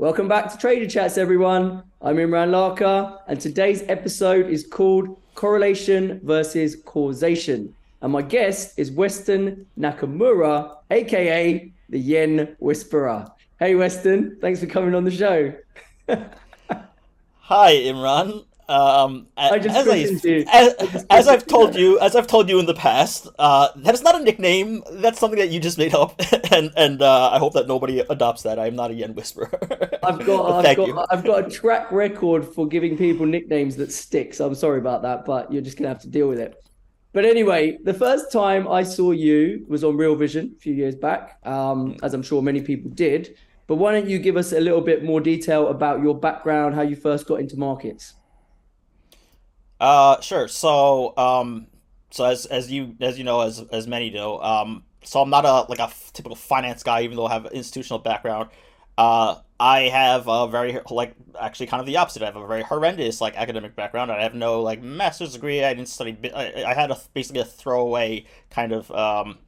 Welcome back to Trader Chats, everyone. I'm Imran Lakha, and today's episode is called Correlation versus Causation. And my guest is Weston Nakamura, aka the Yen Whisperer. Hey, Weston, thanks for coming on the show. Hi, Imran. Um, I as, I, as, as I've told you, as I've told you in the past, uh, that is not a nickname. That's something that you just made up, and and uh, I hope that nobody adopts that. I am not a yen whisperer. I've got, I've got, you. I've got a track record for giving people nicknames that sticks. I'm sorry about that, but you're just gonna have to deal with it. But anyway, the first time I saw you was on Real Vision a few years back, um, as I'm sure many people did. But why don't you give us a little bit more detail about your background, how you first got into markets? Uh, sure. So, um, so as as you as you know, as as many do, um, so I'm not a like a typical finance guy, even though I have an institutional background. Uh, I have a very like actually kind of the opposite. I have a very horrendous like academic background. I have no like master's degree. I didn't study. I, I had a basically a throwaway kind of um,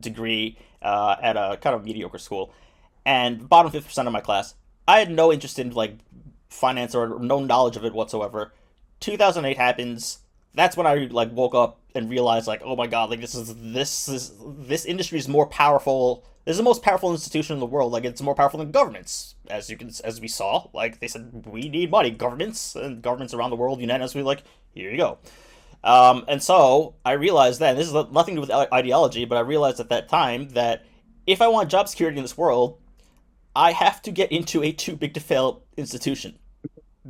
degree uh, at a kind of mediocre school, and bottom fifty percent of my class. I had no interest in like finance or no knowledge of it whatsoever. 2008 happens. That's when I like woke up and realized like, oh my god, like this is this is this industry is more powerful. This is the most powerful institution in the world. Like it's more powerful than governments, as you can as we saw. Like they said, we need money. Governments and governments around the world unanimously like, here you go. Um, and so I realized then this is nothing to do with ideology, but I realized at that time that if I want job security in this world, I have to get into a too big to fail institution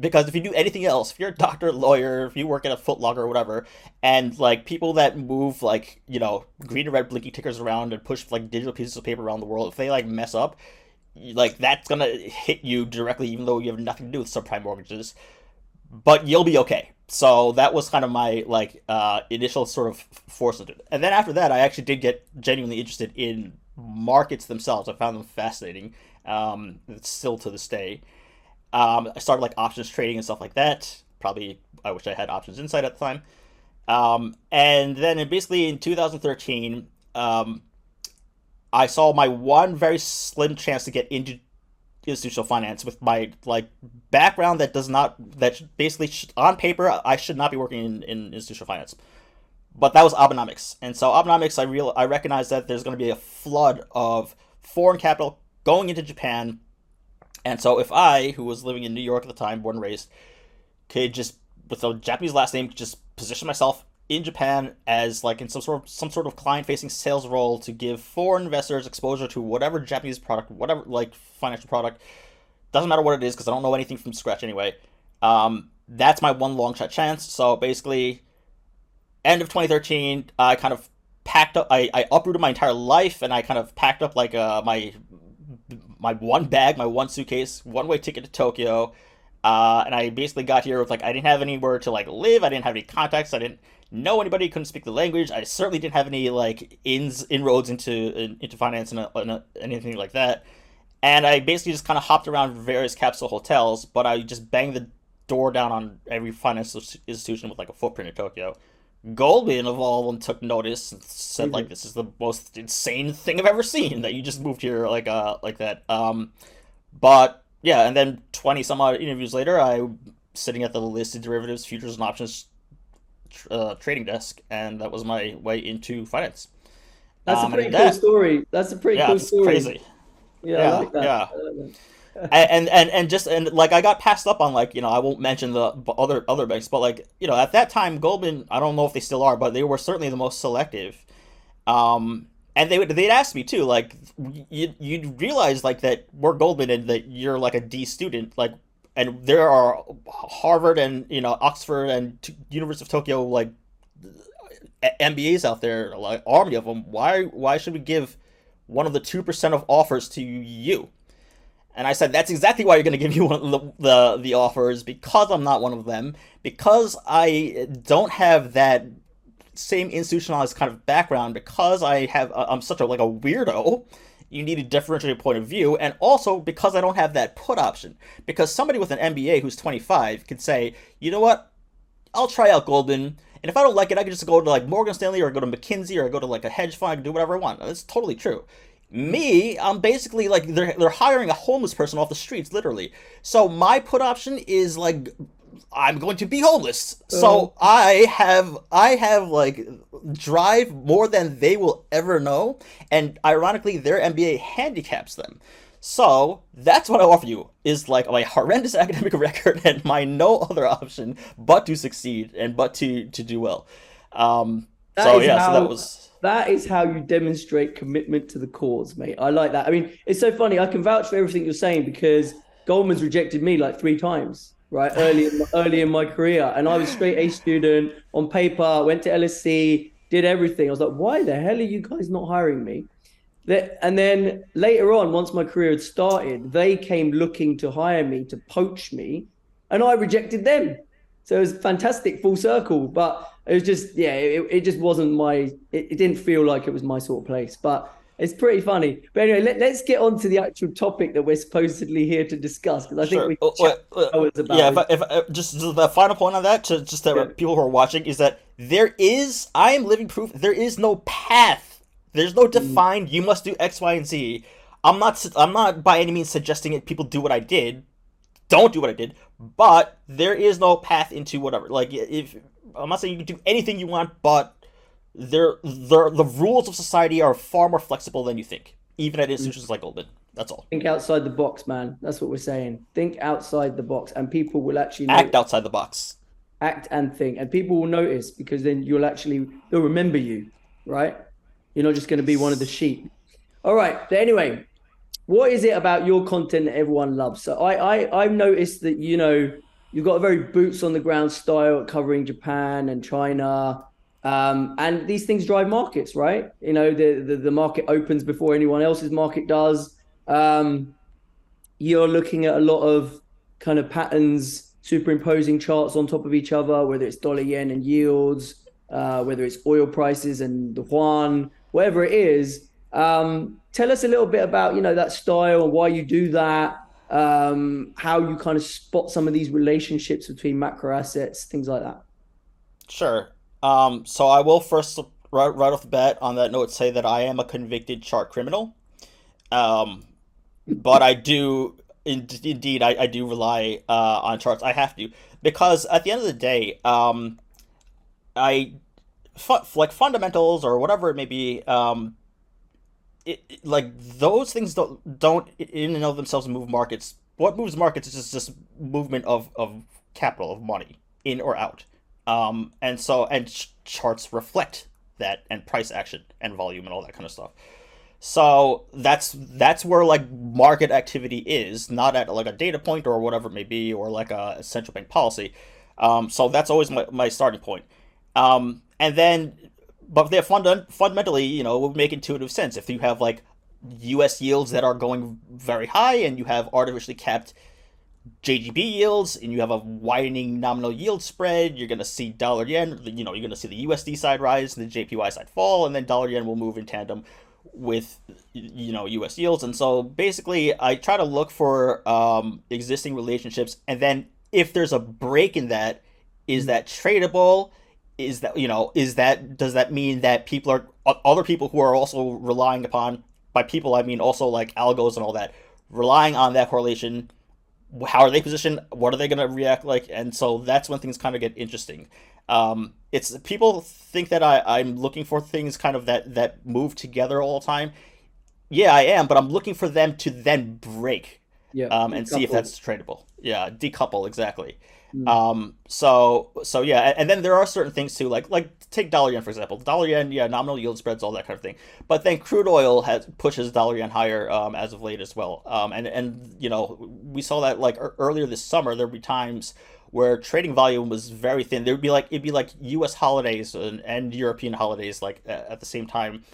because if you do anything else, if you're a doctor, lawyer, if you work at a Foot Locker or whatever, and like people that move like you know green and red blinking tickers around and push like digital pieces of paper around the world, if they like mess up, like that's gonna hit you directly, even though you have nothing to do with subprime mortgages. But you'll be okay. So that was kind of my like uh, initial sort of force into it. And then after that, I actually did get genuinely interested in markets themselves. I found them fascinating. Um, still to this day. Um, I started like options trading and stuff like that. Probably, I wish I had options insight at the time. Um, and then basically in 2013, um, I saw my one very slim chance to get into institutional finance with my like background that does not that basically on paper I should not be working in, in institutional finance. But that was Abenomics, and so Abenomics, I real I recognize that there's going to be a flood of foreign capital going into Japan and so if I, who was living in New York at the time, born and raised, could just with a Japanese last name, just position myself in Japan as like in some sort of some sort of client facing sales role to give foreign investors exposure to whatever Japanese product, whatever like financial product, doesn't matter what it is because I don't know anything from scratch anyway. Um, that's my one long shot chance. So basically, end of 2013, I kind of packed up. I, I uprooted my entire life and I kind of packed up like uh, my my one bag, my one suitcase, one way ticket to Tokyo. Uh, and I basically got here with like I didn't have anywhere to like live. I didn't have any contacts. I didn't know anybody. Couldn't speak the language. I certainly didn't have any like ins inroads into in, into finance and, uh, anything like that. And I basically just kind of hopped around various capsule hotels, but I just banged the door down on every financial institution with like a footprint in Tokyo. Goldman of all of them took notice and said like this is the most insane thing I've ever seen that you just moved here like uh like that. Um but yeah, and then twenty some odd interviews later I sitting at the listed derivatives, futures and options uh, trading desk and that was my way into finance. That's Um, a pretty cool that- story. That's a pretty Yeah, cool story. crazy. Yeah, Yeah, like yeah. I like that. and and and just and like I got passed up on like you know I won't mention the other other banks, but like you know at that time Goldman I don't know if they still are, but they were certainly the most selective. Um, and they would they'd ask me too, like you you'd realize like that we're Goldman and that you're like a D student, like and there are Harvard and you know Oxford and t- University of Tokyo like MBAs out there, like army of them. Why why should we give one of the two percent of offers to you? And I said, that's exactly why you're going to give you one of the, the the offers because I'm not one of them because I don't have that same institutionalized kind of background because I have uh, I'm such a like a weirdo. You need a differentiated point of view, and also because I don't have that put option. Because somebody with an MBA who's 25 could say, you know what, I'll try out Goldman, and if I don't like it, I can just go to like Morgan Stanley or go to McKinsey or go to like a hedge fund, I can do whatever I want. That's totally true. Me, I'm basically like they're they're hiring a homeless person off the streets, literally. So my put option is like I'm going to be homeless. So Oh. I have I have like drive more than they will ever know, and ironically, their MBA handicaps them. So that's what I offer you is like my horrendous academic record and my no other option but to succeed and but to to do well. Um, so yeah, so that was That is how you demonstrate commitment to the cause, mate. I like that. I mean, it's so funny. I can vouch for everything you're saying because Goldman's rejected me like three times, right? Early, in, early in my career, and I was straight A student on paper. Went to LSE, did everything. I was like, why the hell are you guys not hiring me? And then later on, once my career had started, they came looking to hire me to poach me, and I rejected them. So it was fantastic full circle, but it was just yeah, it, it just wasn't my. It, it didn't feel like it was my sort of place, but it's pretty funny. But anyway, let, let's get on to the actual topic that we're supposedly here to discuss because I think we Oh, wait, wait, about yeah, if, if I, just the final point on that, to just that Yeah. people who are watching, is that there is, I am living proof, there is no path. There's no mm. defined, you must do X, Y, and Z. I'm not, I'm not by any means suggesting it people do what I did. Don't do what I did, but there is no path into whatever. Like, if, I'm not saying you can do anything you want, but there, there, the rules of society are far more flexible than you think, even at institutions like Goldman. That's all. think outside the box, man. That's what we're saying. Think outside the box, and people will actually Act know- outside the box. act and think, and people will notice because then you'll actually they'll remember you, right? You're not just going to be one of the sheep. All right. But anyway, what is it about your content that everyone loves? So I I I've noticed that you know you've got a very boots on the ground style covering Japan and China. Um, and these things drive markets, right? You know, the, the the market opens before anyone else's market does. Um, you're looking at a lot of kind of patterns superimposing charts on top of each other, whether it's dollar yen and yields, uh, whether it's oil prices and the yuan, whatever it is. Um, tell us a little bit about you know that style and why you do that, um, how you kind of spot some of these relationships between macro assets, things like that. Sure. Um, so I will first, right, right off the bat, on that note, say that I am a convicted chart criminal. Um, but I do, in, indeed, I, I do rely uh, on charts. I have to because at the end of the day, um, I, like fundamentals or whatever it may be, um, it, it- like those things don't don't in and of themselves move markets. What moves markets is just, just movement of, of capital of money in or out. Um, and so and ch- charts reflect that and price action and volume and all that kind of stuff. So that's that's where like market activity is, not at like a data point or whatever it may be, or like a central bank policy. Um, so that's always my, my starting point. Um, and then, but they're funda- fundamentally, you know, it would make intuitive sense if you have like U.S. yields that are going very high, and you have artificially capped JGB yields, and you have a widening nominal yield spread. You're going to see dollar yen, you know, you're going to see the USD side rise, and the JPY side fall, and then dollar yen will move in tandem with you know US yields and so basically I try to look for um, existing relationships and then if there's a break in that is that tradable is that you know is that does that mean that people are other people who are also relying upon by people I mean also like algos and all that relying on that correlation how are they positioned what are they going to react like and so that's when things kind of get interesting um, it's people think that I, I'm looking for things kind of that that move together all the time. Yeah, I am, but I'm looking for them to then break Yeah. um, and see if that's tradable. Yeah, decouple exactly. Mm. Um, so so yeah, and, then there are certain things too, like like take dollar yen for example. Dollar yen, yeah, nominal yield spreads, all that kind of thing. But then crude oil has pushes dollar yen higher um, as of late as well. Um, and and you know we saw that like earlier this summer, there'd be times where trading volume was very thin. There would be like it'd be like U.S. holidays and, and European holidays like at the same time,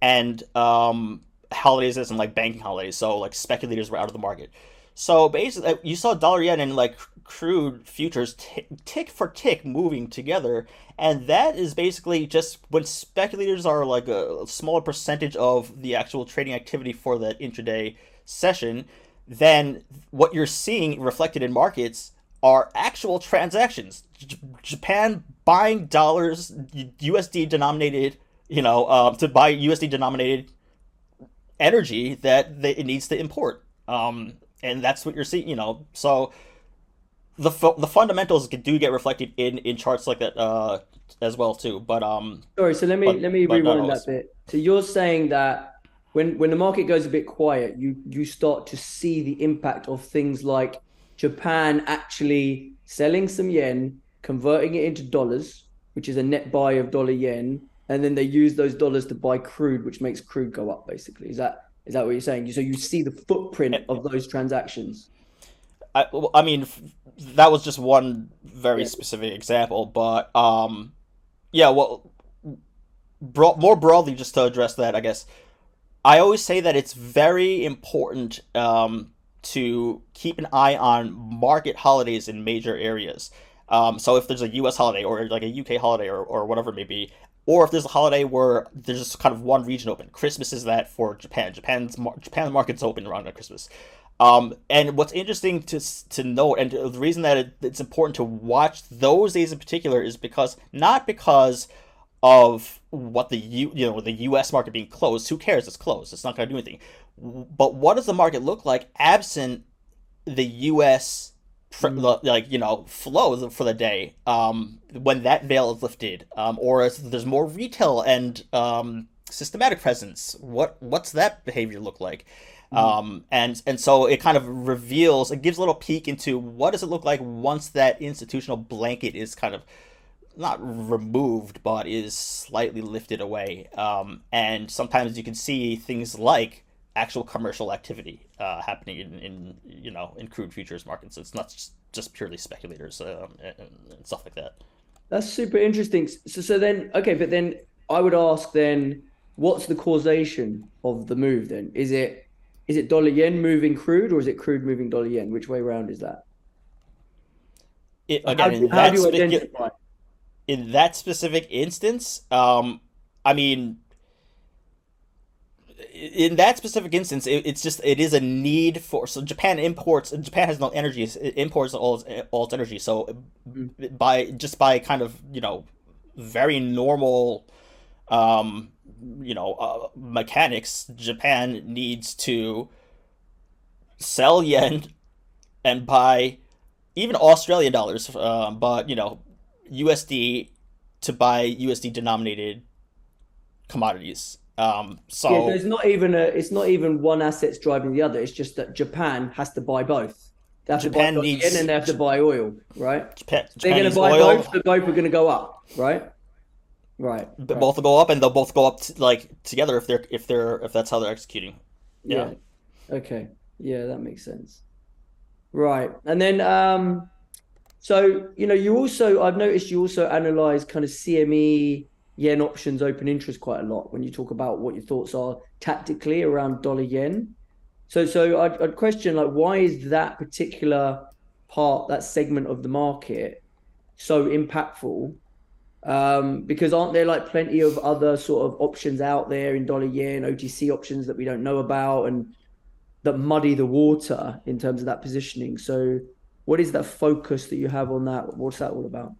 and um, holidays in like banking holidays. So like speculators were out of the market. So basically, you saw dollar yen and like crude futures t- tick for tick moving together, and that is basically just when speculators are like a smaller percentage of the actual trading activity for that intraday session. Then what you're seeing reflected in markets are actual transactions. J- Japan buying dollars, USD denominated, you know, um, to buy USD denominated energy that they, it needs to import. Um, and that's what you're seeing, you know. So the the fundamentals do get reflected in in charts like that uh, as well too. But um, sorry. So let me but, let me rewind that bit. So you're saying that when when the market goes a bit quiet, you you start to see the impact of things like Japan actually selling some yen, converting it into dollars, which is a net buy of dollar yen, and then they use those dollars to buy crude, which makes crude go up. Basically, is that is that what you're saying? So you see the footprint of those transactions. I, I mean, that was just one very yeah. specific example, but um, yeah, well, bro- more broadly, just to address that, I guess I always say that it's very important um, to keep an eye on market holidays in major areas. Um, so if there's a U.S. holiday or like a UK holiday or, or whatever it may be, or if there's a holiday where there's just kind of one region open. Christmas is that for Japan. Japan's Japan market's open around Christmas. Um, and what's interesting to to note, and the reason that it, it's important to watch those days in particular, is because not because of what the U, you know the U.S. market being closed. Who cares? It's closed. It's not going to do anything. But what does the market look like absent the U.S. Mm. like you know flow for the day um, when that veil is lifted, um, or there's more retail and um, systematic presence. What what's that behavior look like? Mm. Um, and and so it kind of reveals, it gives a little peek into what does it look like once that institutional blanket is kind of not removed, but is slightly lifted away. Um, and sometimes you can see things like actual commercial activity uh, happening in, in you know in crude futures markets. It's not just, just purely speculators um, and, and, stuff like that. That's super interesting. So so then okay, but then I would ask then, what's the causation of the move? Then is it is it dollar yen moving crude or is it crude moving dollar yen? Which way around is that? It, again, do you identify? In that specific instance, um, I mean, in that specific instance, it, it's just it is a need for so Japan imports Japan has no energy, it imports all its, all its energy. So mm-hmm. by just by kind of you know very normal um, you know uh, mechanics, Japan needs to sell yen and buy even Australian dollars, uh, but you know USD to buy USD denominated commodities. Um, so yeah, there's not even a. It's not even one asset's driving the other. It's just that Japan has to buy both. They have Japan to buy needs, and they have to buy oil, right? Japan, They're going to buy oil. both. The both are going to go up, right? Right. But right. both will go up, and they'll both go up t- like together if they're if they're if that's how they're executing. Yeah. yeah. Okay. Yeah, that makes sense. Right, and then um, so you know, you also I've noticed you also analyze kind of CME yen options open interest quite a lot when you talk about what your thoughts are tactically around dollar yen. So so I'd, I'd question like why is that particular part that segment of the market so impactful um, because aren't there like plenty of other sort of options out there in dollar yen, OTC options that we don't know about and that muddy the water in terms of that positioning? So, what is that focus that you have on that? What's that all about?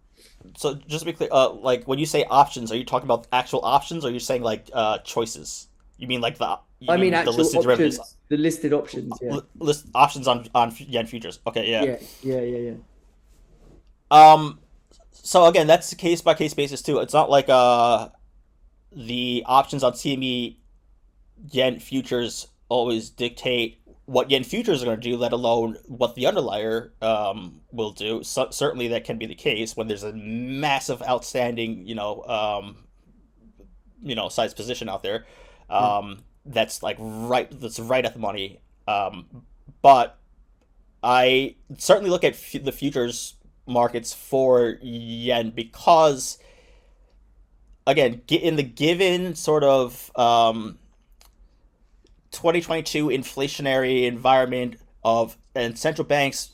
So, just to be clear, uh, like when you say options, are you talking about actual options, or are you saying like uh, choices? You mean like the? I mean, mean the listed options, derivatives? the listed options, yeah. List options on on yen futures. Okay, yeah. Yeah, yeah, yeah, yeah. Um, so again, that's case by case basis too. It's not like uh the options on CME yen futures always dictate what yen futures are going to do, let alone what the underlier um, will do. So, certainly, that can be the case when there's a massive outstanding, you know, um, you know, size position out there um, mm. that's like right, that's right at the money. Um, but I certainly look at f- the futures markets for yen because again in the given sort of um, 2022 inflationary environment of and central banks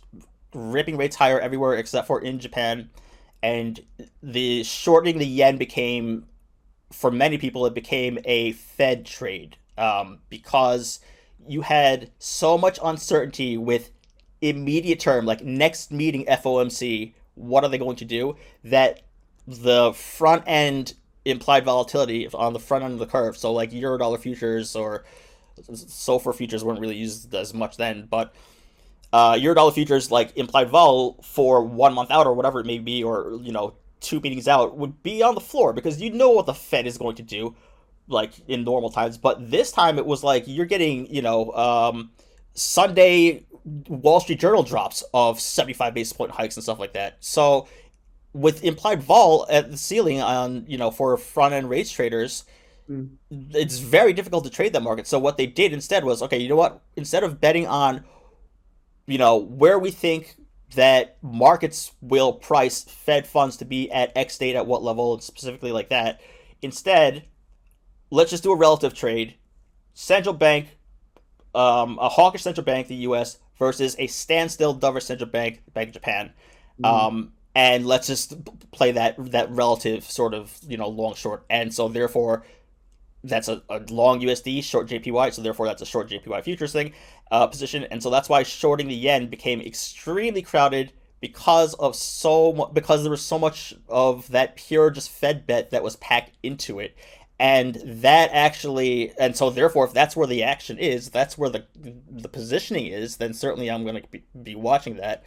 ripping rates higher everywhere except for in Japan and the shortening the yen became for many people it became a fed trade um, because you had so much uncertainty with immediate term, like next meeting FOMC, what are they going to do? That the front end implied volatility on the front end of the curve, so like euro dollar futures or SOFR futures weren't really used as much then, but uh, Eurodollar futures like implied vol for one month out or whatever it may be, or you know two meetings out would be on the floor because you know what the Fed is going to do, like in normal times. But this time it was like you're getting you know um, Sunday Wall Street Journal drops of 75 basis point hikes and stuff like that. So with implied vol at the ceiling on you know for front end rates traders mm. it's very difficult to trade that market so what they did instead was okay you know what instead of betting on you know where we think that markets will price fed funds to be at x date at what level and specifically like that instead let's just do a relative trade central bank um, a hawkish central bank the us versus a standstill dovish central bank bank of japan. Mm. um, and let's just play that that relative sort of you know long short. And so therefore that's a, a long USD short JPY so therefore that's a short JPY futures thing uh, position. And so that's why shorting the yen became extremely crowded because of so because there was so much of that pure just Fed bet that was packed into it and that actually and so therefore if that's where the action is that's where the the positioning is then certainly I'm going to be, be watching that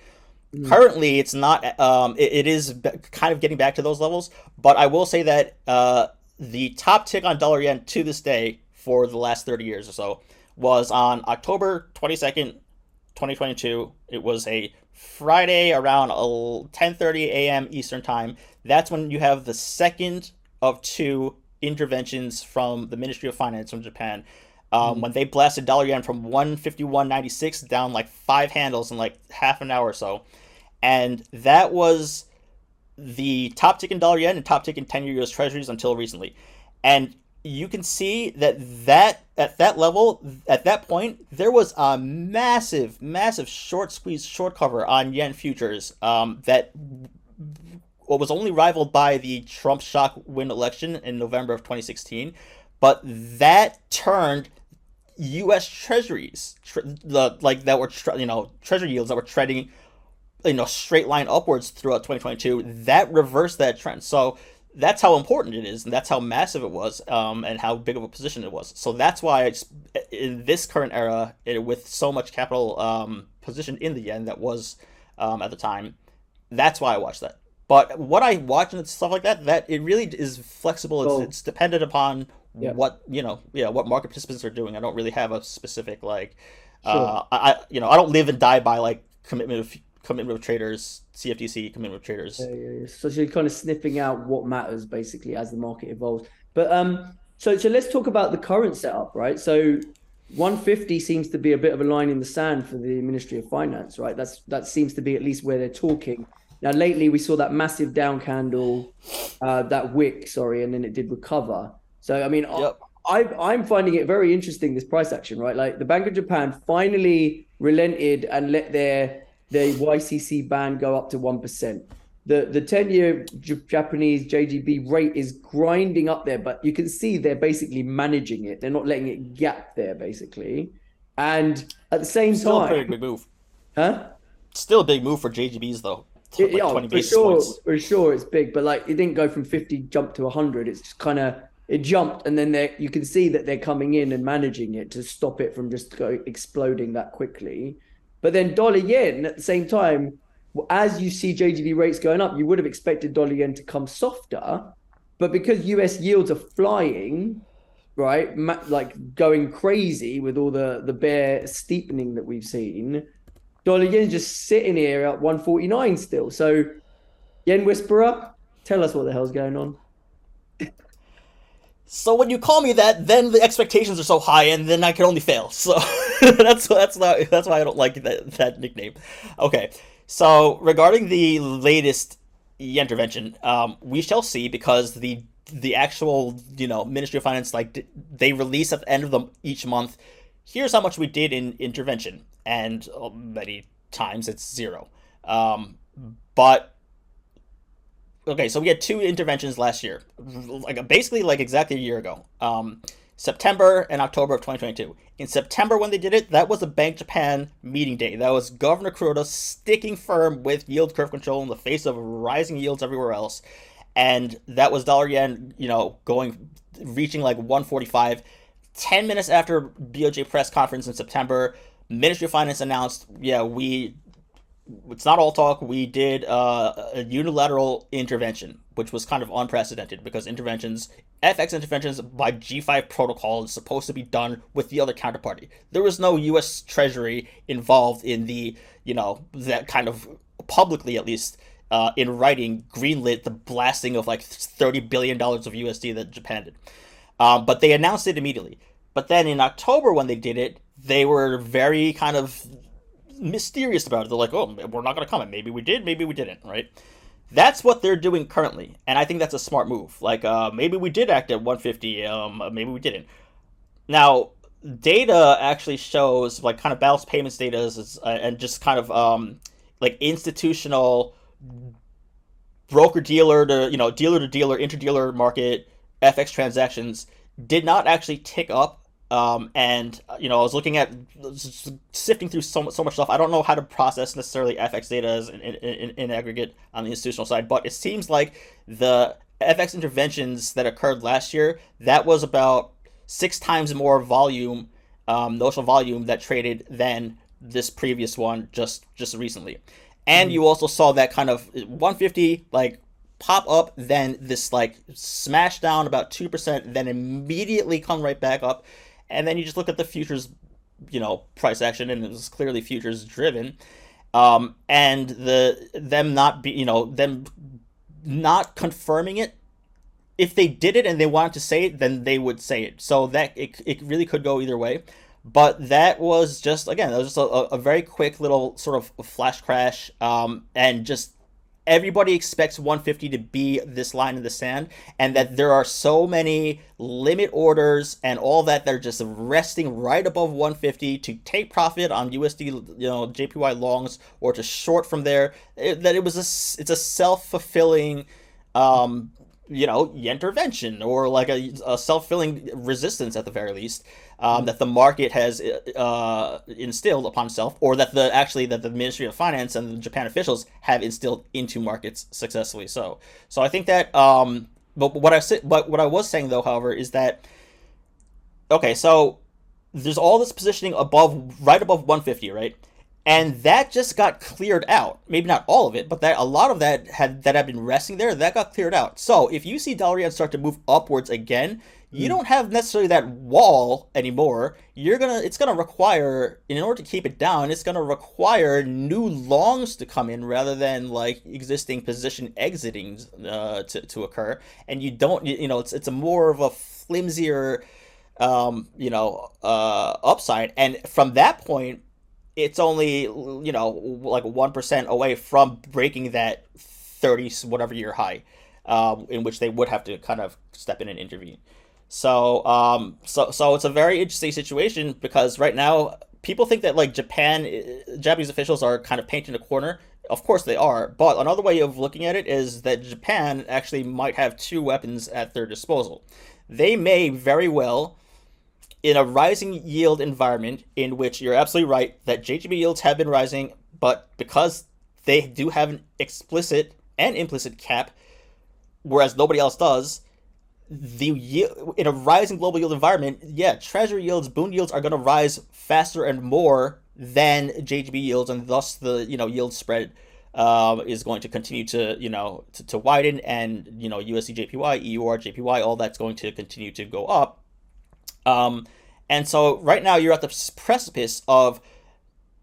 Mm. Currently, it's not. Um, it, it is kind of getting back to those levels, but I will say that uh, the top tick on dollar yen to this day for the last thirty years or so was on October twenty second, twenty twenty two. It was a Friday around ten thirty a.m. Eastern time. That's when you have the second of two interventions from the Ministry of Finance from Japan. Um, mm When they blasted dollar yen from 151.96 down like five handles in like half an hour or so and that was the top tick in dollar yen and top tick in 10 year US treasuries until recently. And you can see that that at that level at that point there was a massive massive short squeeze short cover on yen futures um, that what was only rivaled by the Trump shock win election in November of 2016 but that turned US treasuries tre- the like that were you know treasury yields that were trading you know straight line upwards throughout 2022 that reversed that trend. So that's how important it is and that's how massive it was um, and how big of a position it was. So that's why in this current era it, with so much capital um, position in the yen that was um, at the time that's why i watched that but what i watch and stuff like that that it really is flexible it's, it's dependent upon what you know yeah what market participants are doing i don't really have a specific like sure. uh, i you know i don't live and die by like commitment of commitment with traders, CFTC commitment with traders. Yeah, yeah, yeah. So you're kind of sniffing out what matters basically as the market evolves. But um, so so let's talk about the current setup, right? So 150 seems to be a bit of a line in the sand for the Ministry of Finance, right? That's that seems to be at least where they're talking. Now, lately we saw that massive down candle, uh, that wick, sorry, and then it did recover. So, I mean, yep. I, I'm finding it very interesting this price action, right? Like the Bank of Japan finally relented and let their the YCC band go up to 1%. The the 10 year J- Japanese JGB rate is grinding up there, but you can see they're basically managing it. They're not letting it gap there, basically. And at the same Still time. Still a big move. Huh? Still a big move for JGBs, though. Like oh, yeah, for sure, points. for sure, it's big, but like it didn't go from 50 jump to 100. It's just kind of it jumped, and then they you can see that they're coming in and managing it to stop it from just go exploding that quickly. But then dollar yen at the same time, as you see JGB rates going up, you would have expected dollar yen to come softer. But because US yields are flying, right, like going crazy with all the the bear steepening that we've seen, dollar yen just sitting here at 149 still. So, yen whisperer, tell us what the hell's going on. So when you call me that, then the expectations are so high, and then I can only fail. So that's that's not that's why I don't like that that nickname. Okay, so regarding the latest intervention, um, we shall see because the the actual you know Ministry of Finance like they release at the end of the each month. Here's how much we did in intervention, and uh, many times it's zero. Um, but okay, so we had two interventions last year, like basically like exactly a year ago. Um, September and October of 2022. In September, when they did it, that was a Bank Japan meeting day. That was Governor Kuroda sticking firm with yield curve control in the face of rising yields everywhere else, and that was dollar yen, you know, going reaching like 145 10 minutes after BOJ press conference in September, Ministry of Finance announced, yeah, we it's not all talk. We did uh, a unilateral intervention, which was kind of unprecedented because interventions, FX interventions by G5 protocol is supposed to be done with the other counterparty. There was no U.S. Treasury involved in the, you know, that kind of publicly at least uh, in writing greenlit the blasting of like thirty billion dollars of USD that Japan did. Um, but they announced it immediately. But then in October when they did it, they were very kind of mysterious about it. They're like, oh, we're not going to comment. Maybe we did, maybe we didn't, right? That's what they're doing currently, and I think that's a smart move. Like, uh, maybe we did act at 150, um, maybe we didn't. Now, data actually shows like kind of balance payments data is, uh, and just kind of um, like institutional broker dealer to you know dealer to dealer interdealer market FX transactions did not actually tick up um, and uh, you know, I was looking at sifting through so much, so much stuff. I don't know how to process necessarily FX data in, in, in, aggregate on the institutional side, but it seems like the FX interventions that occurred last year that was about six times more volume, um, notional volume that traded than this previous one just just recently. And you also saw that kind of 150 like pop up, then this like smash down about two percent, then immediately come right back up and then you just look at the futures, you know, price action, and it was clearly futures driven. Um, and the them not be, you know, them not confirming it. If they did it and they wanted to say it, then they would say it. So that it, it really could go either way. But that was just again, that was just a, a very quick little sort of flash crash, um, and just everybody expects 150 to be this line in the sand and that there are so many limit orders and all that they're just resting right above 150 to take profit on USD you know JPY longs or to short from there it, that it was a it's a self-fulfilling um you know intervention or like a, a self-fulfilling resistance at the very least um, that the market has uh, instilled upon itself, or that the actually that the Ministry of Finance and the Japan officials have instilled into markets successfully. So, so I think that. Um, but what I said, but what I was saying though, however, is that okay. So there's all this positioning above, right above 150, right? And that just got cleared out. Maybe not all of it, but that a lot of that had that had been resting there, that got cleared out. So if you see dollar yen start to move upwards again, you mm. don't have necessarily that wall anymore. You're gonna it's gonna require in order to keep it down, it's gonna require new longs to come in rather than like existing position exiting uh, to to occur. And you don't you know it's it's a more of a flimsier um, you know uh, upside. And from that point it's only you know like one percent away from breaking that thirty whatever year high, um, in which they would have to kind of step in and intervene. So um, so so it's a very interesting situation because right now people think that like Japan, uh, Japanese officials are kind of painting a corner. Of course they are, but another way of looking at it is that Japan actually might have two weapons at their disposal. They may very well in a rising yield environment in which you're absolutely right that JGB yields have been rising, but because they do have an explicit and implicit cap, whereas nobody else does, the yield, in a rising global yield environment, yeah, treasury yields, bond yields are going to rise faster and more than JGB yields, and thus the you know yield spread uh, is going to continue to you know to, to widen, and you know USD JPY, EUR JPY, all that's going to continue to go up. Um, and so right now you're at the precipice of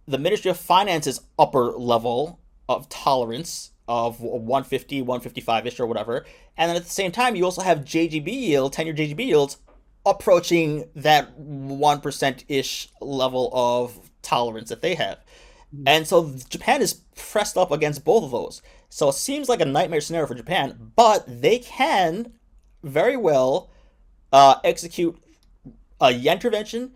the Ministry of Finance's upper level of tolerance of 150, 155 ish or whatever. And then at the same time, you also have JGB yield, 10 year JGB yields approaching that 1% ish level of tolerance that they have. Mm-hmm. And so Japan is pressed up against both of those. So it seems like a nightmare scenario for Japan, but they can very well uh, execute a yen intervention,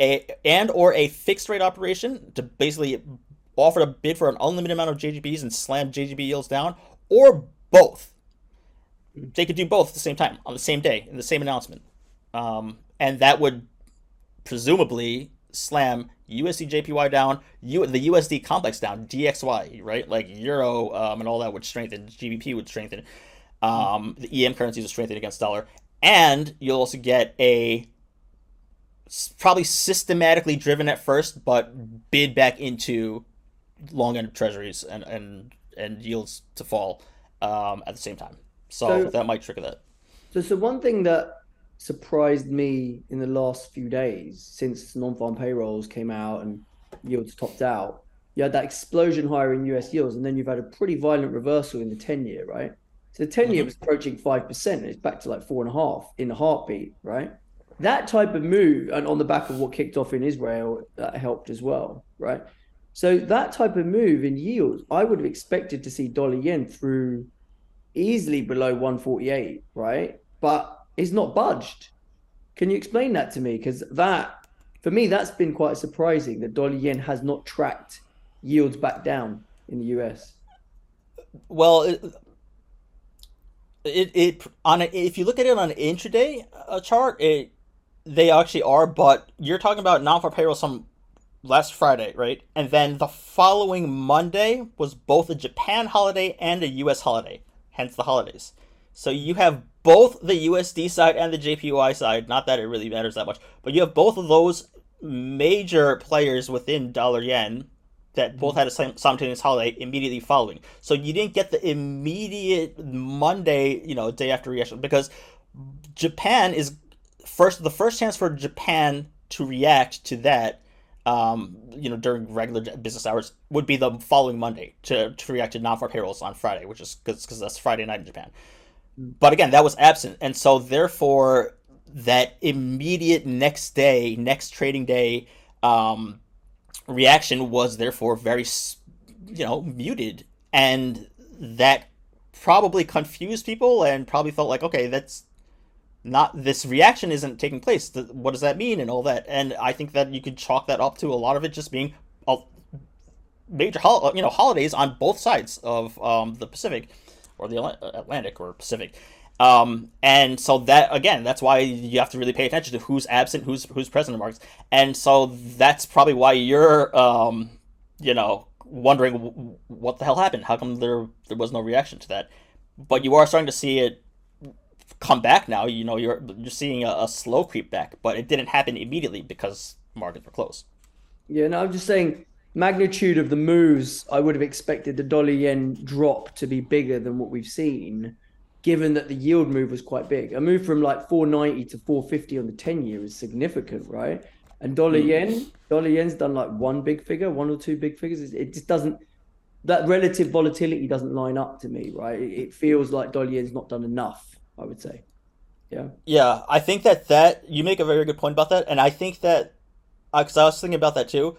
a and or a fixed rate operation to basically offer a bid for an unlimited amount of JGBs and slam JGB yields down, or both. They could do both at the same time on the same day in the same announcement, um, and that would presumably slam USD JPY down, U- the USD complex down, DXY, right? Like Euro um, and all that would strengthen, GBP would strengthen, um, the EM currencies would strengthen against dollar, and you'll also get a probably systematically driven at first, but bid back into long end treasuries and and and yields to fall um, at the same time. So, so that might trigger that. So, so one thing that surprised me in the last few days since non-farm payrolls came out and yields topped out, you had that explosion higher in US yields, and then you've had a pretty violent reversal in the 10 year, right? So the 10 year mm-hmm. was approaching 5%, and it's back to like four and a half in a heartbeat, right? That type of move, and on the back of what kicked off in Israel, that helped as well, right? So that type of move in yields, I would have expected to see dollar yen through easily below 148, right? But it's not budged. Can you explain that to me? Because that, for me, that's been quite surprising that dollar yen has not tracked yields back down in the US. Well, it, it, it on a, if you look at it on an intraday uh, chart, it they actually are, but you're talking about non-farm payroll some last Friday, right? And then the following Monday was both a Japan holiday and a US holiday, hence the holidays. So you have both the USD side and the JPY side, not that it really matters that much, but you have both of those major players within dollar yen that both had a simultaneous holiday immediately following. So you didn't get the immediate Monday, you know, day after reaction because Japan is first the first chance for Japan to react to that um, you know, during regular business hours would be the following Monday to, to react to non-farm payrolls on Friday, which is because that's Friday night in Japan. But again, that was absent, and so therefore that immediate next day, next trading day, um, reaction was therefore very, you know, muted, and that probably confused people and probably felt like, okay, that's not this reaction isn't taking place. What does that mean and all that? And I think that you could chalk that up to a lot of it just being a major, hol- you know, holidays on both sides of um, the Pacific or the Atlantic or Pacific. Um, and so that again, that's why you have to really pay attention to who's absent, who's who's present in markets. And so that's probably why you're, um, you know, wondering what the hell happened. How come there there was no reaction to that? But you are starting to see it come back now. You know, you're you're seeing a, a slow creep back, but it didn't happen immediately because markets were closed. Yeah, no, I'm just saying magnitude of the moves. I would have expected the dollar yen drop to be bigger than what we've seen given that the yield move was quite big. A move from like 490 to 450 on the 10 year is significant, right? And dollar hmm. yen, dollar yen's done like one big figure, one or two big figures. It just doesn't, that relative volatility doesn't line up to me, right? It feels like dollar yen's not done enough, I would say. Yeah. Yeah. I think that that, you make a very good point about that. And I think that, because uh, I was thinking about that too.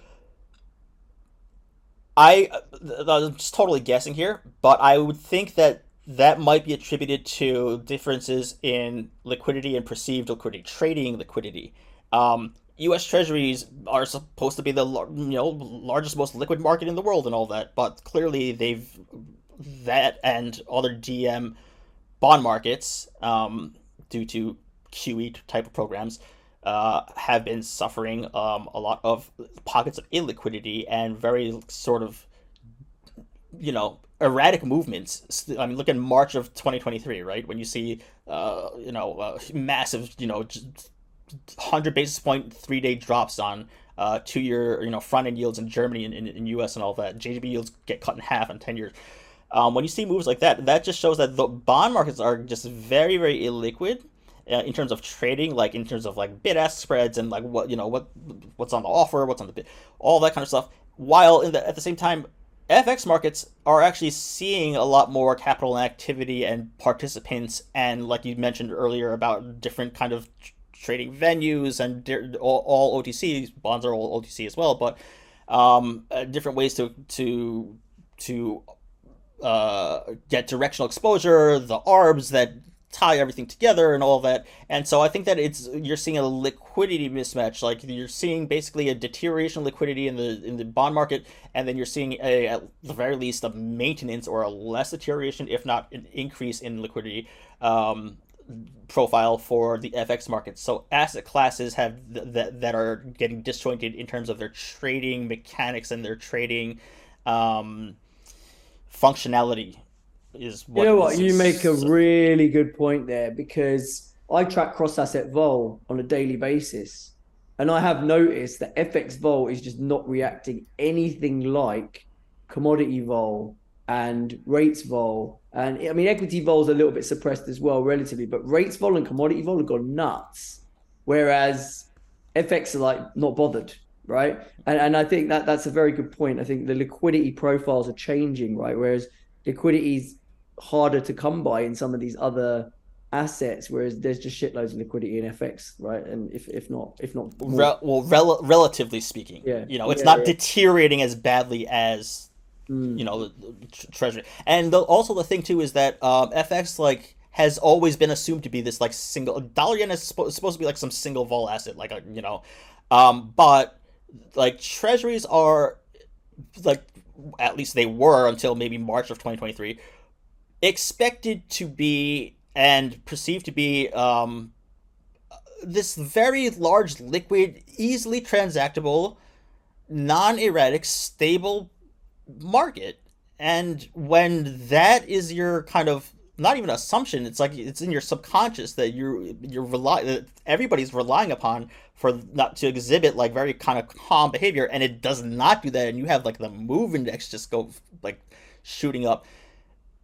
I, I'm just totally guessing here, but I would think that that might be attributed to differences in liquidity and perceived liquidity, trading liquidity. Um, U.S. Treasuries are supposed to be the you know largest, most liquid market in the world and all that, but clearly they've that and other DM bond markets, um, due to QE type of programs, uh, have been suffering um, a lot of pockets of illiquidity and very sort of you know erratic movements. I mean, look at March of 2023, right? When you see, uh, you know, uh, massive, you know, hundred basis point three day drops on uh, two year, you know, front end yields in Germany and in, in U.S. and all that. JGB yields get cut in half in ten years. Um, when you see moves like that, that just shows that the bond markets are just very, very illiquid. Uh, in terms of trading, like in terms of like bid ask spreads and like what you know what what's on the offer, what's on the bid, all that kind of stuff. While in the, at the same time, FX markets are actually seeing a lot more capital and activity and participants, and like you mentioned earlier about different kind of trading venues and all, all OTC bonds are all OTC as well, but um, uh, different ways to to to uh, get directional exposure, the ARBs that tie everything together and all that. And so I think that it's you're seeing a liquidity mismatch. Like you're seeing basically a deterioration of liquidity in the in the bond market, and then you're seeing a at the very least a maintenance or a less deterioration, if not an increase in liquidity. Um, profile for the FX market. So asset classes have th- that that are getting disjointed in terms of their trading mechanics and their trading um, functionality is what you know what you make a really good point there because I track cross asset vol on a daily basis, And I have noticed that FX vol is just not reacting anything like commodity vol and rates vol. And I mean, equity vol is a little bit suppressed as well, relatively, but rates vol and commodity vol have gone nuts. Whereas FX are like not bothered, right? And, and I think that that's a very good point. I think the liquidity profiles are changing, right? Whereas liquidity is harder to come by in some of these other assets, whereas there's just shitloads of liquidity in FX, right? And if if not if not Re- well, rel- relatively speaking, Yeah. you know, it's Yeah, not yeah. deteriorating as badly as Mm. you know the, treasury. And the, also the thing too is that um, FX like has always been assumed to be this like single dollar yen is suppo- supposed to be like some single vol asset, like a you know, um, but like treasuries are like at least they were until maybe March of 2023 expected to be and perceived to be um, this very large liquid easily transactable non-erratic stable market. And when that is your kind of not even assumption it's like it's in your subconscious that you're you're rely that everybody's relying upon for not to exhibit like very kind of calm behavior and it does not do that and you have like the move index just go like shooting up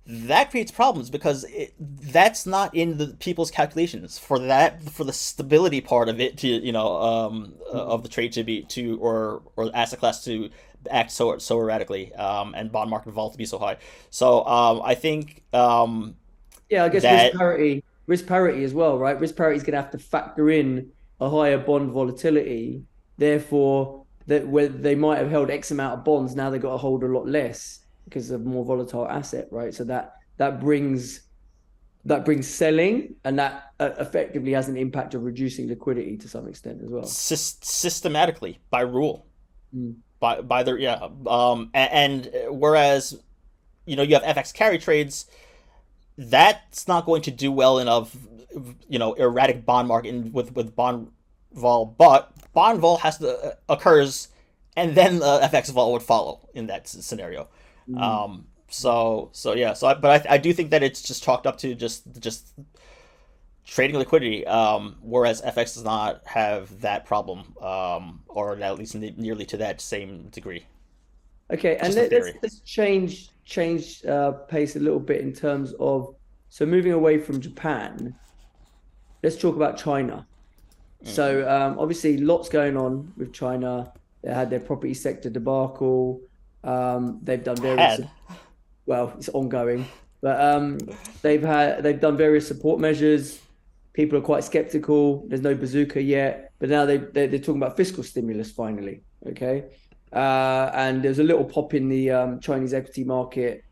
that creates problems because it, that's not in the people's calculations for that for the stability part of it to you know um, uh, of the trade to be to or or asset class to act so so erratically um, and bond market vol to be so high so um, I think um, Yeah, I guess that- risk parity, risk parity as well, right? Risk parity is going to have to factor in a higher bond volatility. Therefore, that where they might have held X amount of bonds, now they've got to hold a lot less because of more volatile asset, right? So that that brings that brings selling, and that uh, effectively has an impact of reducing liquidity to some extent as well. sys- systematically by rule Mm. by by their yeah um a- and, whereas you know you have fx carry trades that's not going to do well a you know erratic bond market in, with with bond vol but bond vol has to uh, occurs and then the fx vol would follow in that scenario Mm. um so so yeah so I, but I, I do think that it's just chalked up to just just trading liquidity um whereas fx does not have that problem um or at least ne- nearly to that same degree Okay, and Just a let, let's, let's change change uh, pace a little bit in terms of so moving away from Japan. Let's talk about China. So Mm-hmm. um, obviously, lots going on with China. They had their property sector debacle. Um, they've done various had well, it's ongoing, but um, they've had they've done various support measures. People are quite skeptical. There's no bazooka yet, but now they they're, they're talking about fiscal stimulus finally. Okay, uh, and there's a little pop in the um, Chinese equity market,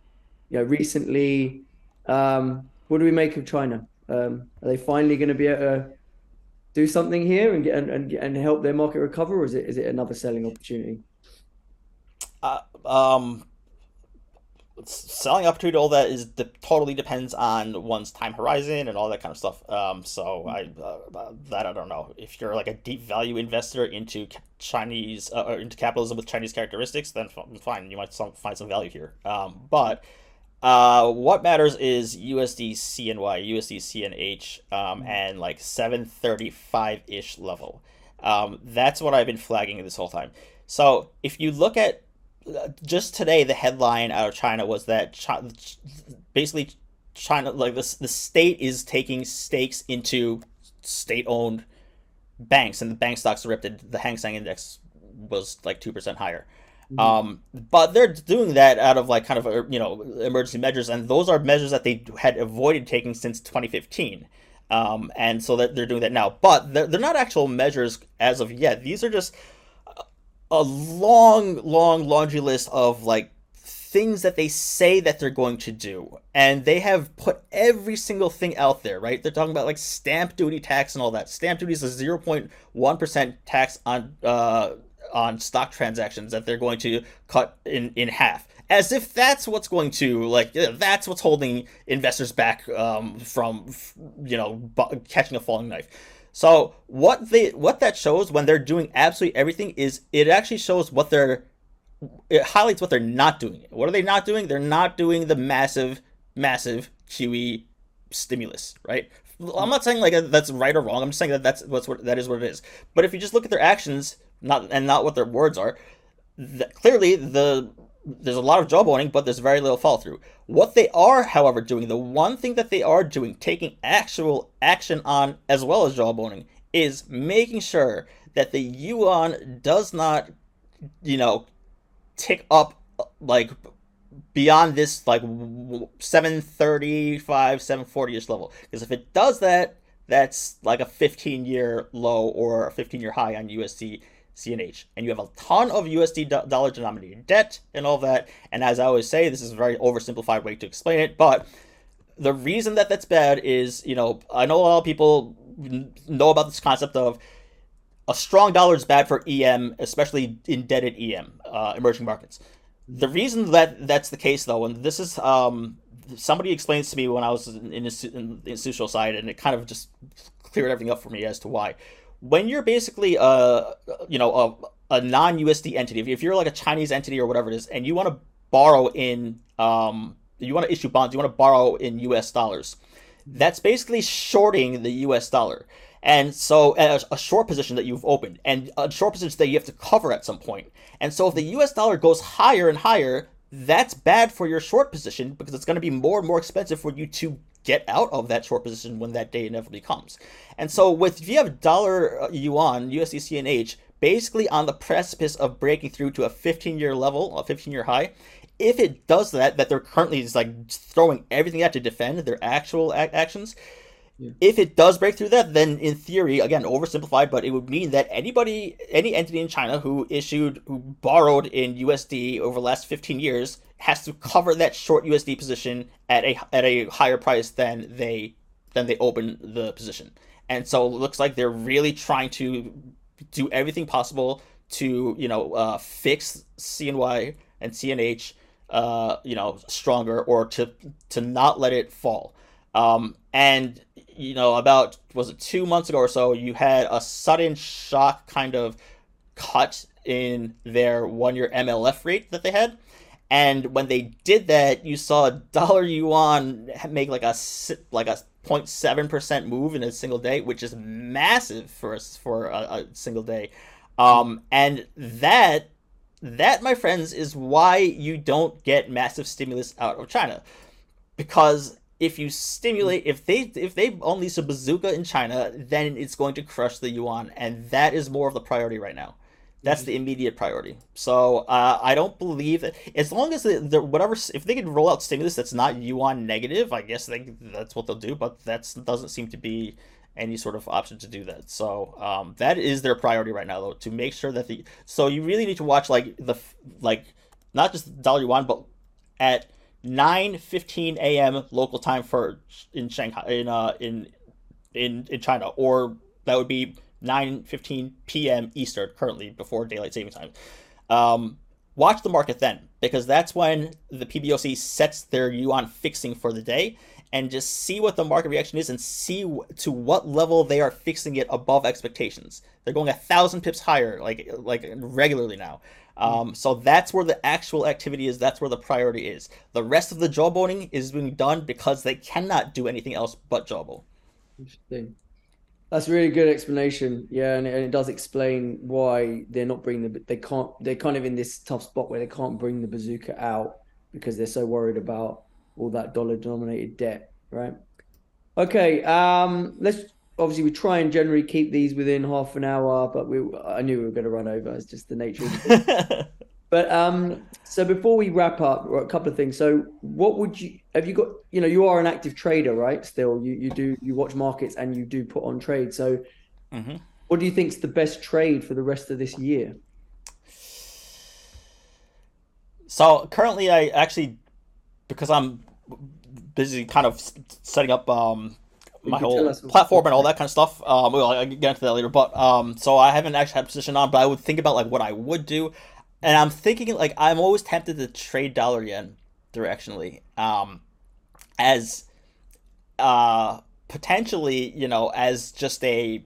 you know, recently. Um, what do we make of China? Um, are they finally going to be able to do something here and get and, and and help their market recover, or is it is it another selling opportunity? uh, um selling opportunity all that is de- totally depends on one's time horizon and all that kind of stuff. Um so i uh, uh, that i don't know. If you're like a deep value investor into chinese uh, or into capitalism with chinese characteristics then fine you might some, find some value here. Um but uh, what matters is USD CNY, USD CNH, um, and like 735 ish level. Um, that's what I've been flagging this whole time. So if you look at uh, just today, the headline out of China was that China, basically China, like this, the state is taking stakes into state-owned banks, and the bank stocks ripped. The Hang Seng Index was like two percent higher. Um, but they're doing that out of like kind of a, you know emergency measures, and those are measures that they had avoided taking since 2015. Um, and so that they're doing that now, but they're, they're not actual measures as of yet. These are just a long, long laundry list of like things that they say that they're going to do, and they have put every single thing out there. Right? They're talking about like stamp duty tax and all that. Stamp duty is a 0.1 percent tax on uh on stock transactions that they're going to cut in in half. As if that's what's going to like that's what's holding investors back um, from you know bu- catching a falling knife. So what they what that shows when they're doing absolutely everything is it actually shows what they're it highlights what they're not doing. What are they not doing? They're not doing the massive massive qe stimulus right I'm not saying like that's right or wrong. I'm just saying that that's what's what that is what it is. But if you just look at their actions, not and not what their words are, clearly the there's a lot of jawboning, but there's very little follow through. What they are, however, doing the one thing that they are doing, taking actual action on as well as jawboning, is making sure that the yuan does not, you know, tick up like beyond this like 735 740ish level because if it does that that's like a 15 year low or a 15 year high on usd CNH, and you have a ton of USD do- dollar denominated debt and all that. And as I always say, this is a very oversimplified way to explain it, but the reason that that's bad is, you know, I know a lot of people know about this concept of a strong dollar is bad for EM, especially indebted EM, uh, emerging markets. The reason that that's the case, though, and this is um, somebody explains to me when I was in, in, in institutional side, and it kind of just cleared everything up for me as to why when you're basically a you know a, a non USD entity, if you're like a Chinese entity or whatever it is, and you want to borrow in um you want to issue bonds, you want to borrow in US dollars. That's basically shorting the US dollar. And so a, a short position that you've opened and a short position that you have to cover at some point. And so if the US dollar goes higher and higher, that's bad for your short position because it's going to be more and more expensive for you to get out of that short position when that day inevitably comes. And so with if you have dollar uh, yuan, USD CNH, basically on the precipice of breaking through to a 15 year level, a 15 year high, if it does that, that they're currently just like throwing everything out to defend their actual actions, yeah. If it does break through that, then in theory, again, oversimplified, but it would mean that anybody, any entity in China who issued, who borrowed in USD over the last 15 years has to cover that short USD position at a at a higher price than they than they open the position. And so it looks like they're really trying to do everything possible to, you know, uh, fix CNY and CNH, uh, you know, stronger or to to not let it fall. Um, and you know, about was it two months ago or so, you had a sudden shock kind of cut in their one year MLF rate that they had. And when they did that, you saw dollar yuan make like a like a 0.7 percent move in a single day, which is massive for us for a, a single day. Um, and that that, my friends, is why you don't get massive stimulus out of China, because if you stimulate if they if they unleash a bazooka in China, then it's going to crush the yuan, and that is more of the priority right now. That's the immediate priority. So uh, I don't believe that as long as the, the, whatever if they can roll out stimulus that's not yuan negative, I guess they, that's what they'll do. But that doesn't seem to be any sort of option to do that. So um, that is their priority right now, though, to make sure that the so you really need to watch like the like not just dollar yuan, but at 9:15 a.m. local time for in Shanghai in uh in in in China, or that would be 9:15 p.m. Eastern currently before daylight saving time. Um, watch the market then because that's when the PBOC sets their yuan fixing for the day and just see what the market reaction is and see to what level they are fixing it above expectations. They're going a thousand pips higher, like like regularly now. Um, so that's where the actual activity is. That's where the priority is. The rest of the jawboning is being done because they cannot do anything else but jawbone. Interesting. That's a really good explanation. Yeah, and it, and it, does explain why they're not bringing the. They can't. They're kind of in this tough spot where they can't bring the bazooka out because they're so worried about all that dollar-denominated debt, right? Okay. Um. Let's obviously we try and generally keep these within half an hour, but we I knew we were going to run over. It's just the nature of it. but um, so before we wrap up, a couple of things. So, what would you have you got? You know, you are an active trader, right? Still, you you do you watch markets and you do put on trade. So, mm-hmm. what do you think is the best trade for the rest of this year? So currently, I actually because I'm busy kind of setting up um my whole platform and all that kind of stuff. Um, well, I'll get into that later. But um, so I haven't actually had a position on, but I would think about like what I would do, and I'm thinking like I'm always tempted to trade dollar yen directionally, um, as uh potentially you know as just a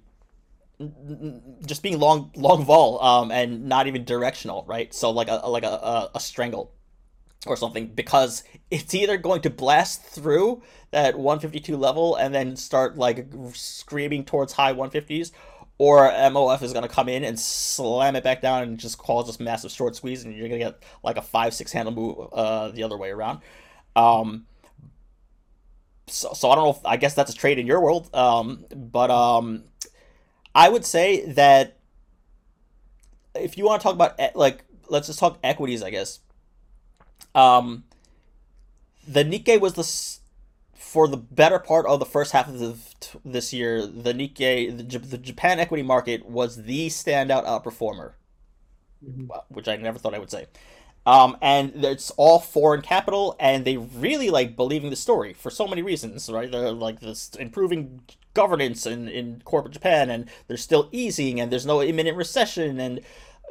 just being long long vol um and not even directional right so like a like a, a, a strangle or something because it's either going to blast through that 152 level and then start like screaming towards high 150s or MOF is going to come in and slam it back down and just cause this massive short squeeze and you're going to get like a 5 6 handle move uh, the other way around. Um, so, so I don't know if I guess that's a trade in your world. Um, but um, I would say that if you want to talk about like let's just talk equities, I guess. Um, the Nikkei was the for the better part of the first half of the, this year. The Nikkei, the, the Japan equity market was the standout outperformer, mm-hmm. which I never thought I would say. Um, and it's all foreign capital, and they really like believing the story for so many reasons, right? They're like this improving governance in, in corporate Japan, and they're still easing, and there's no imminent recession, and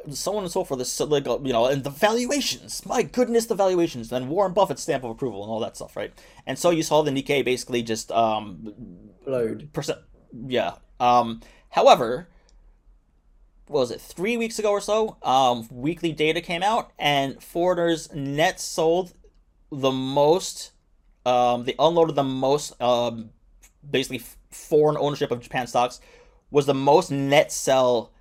so on and so forth. So like you know, and the valuations. My goodness, the valuations. Then Warren Buffett's stamp of approval and all that stuff, right? And so you saw the Nikkei basically just um, blowed. Percent, yeah. Um, however, what was it three weeks ago or so? Um, weekly data came out, and foreigners net sold the most. Um, they unloaded the most. Um, basically, foreign ownership of Japan stocks was the most net sell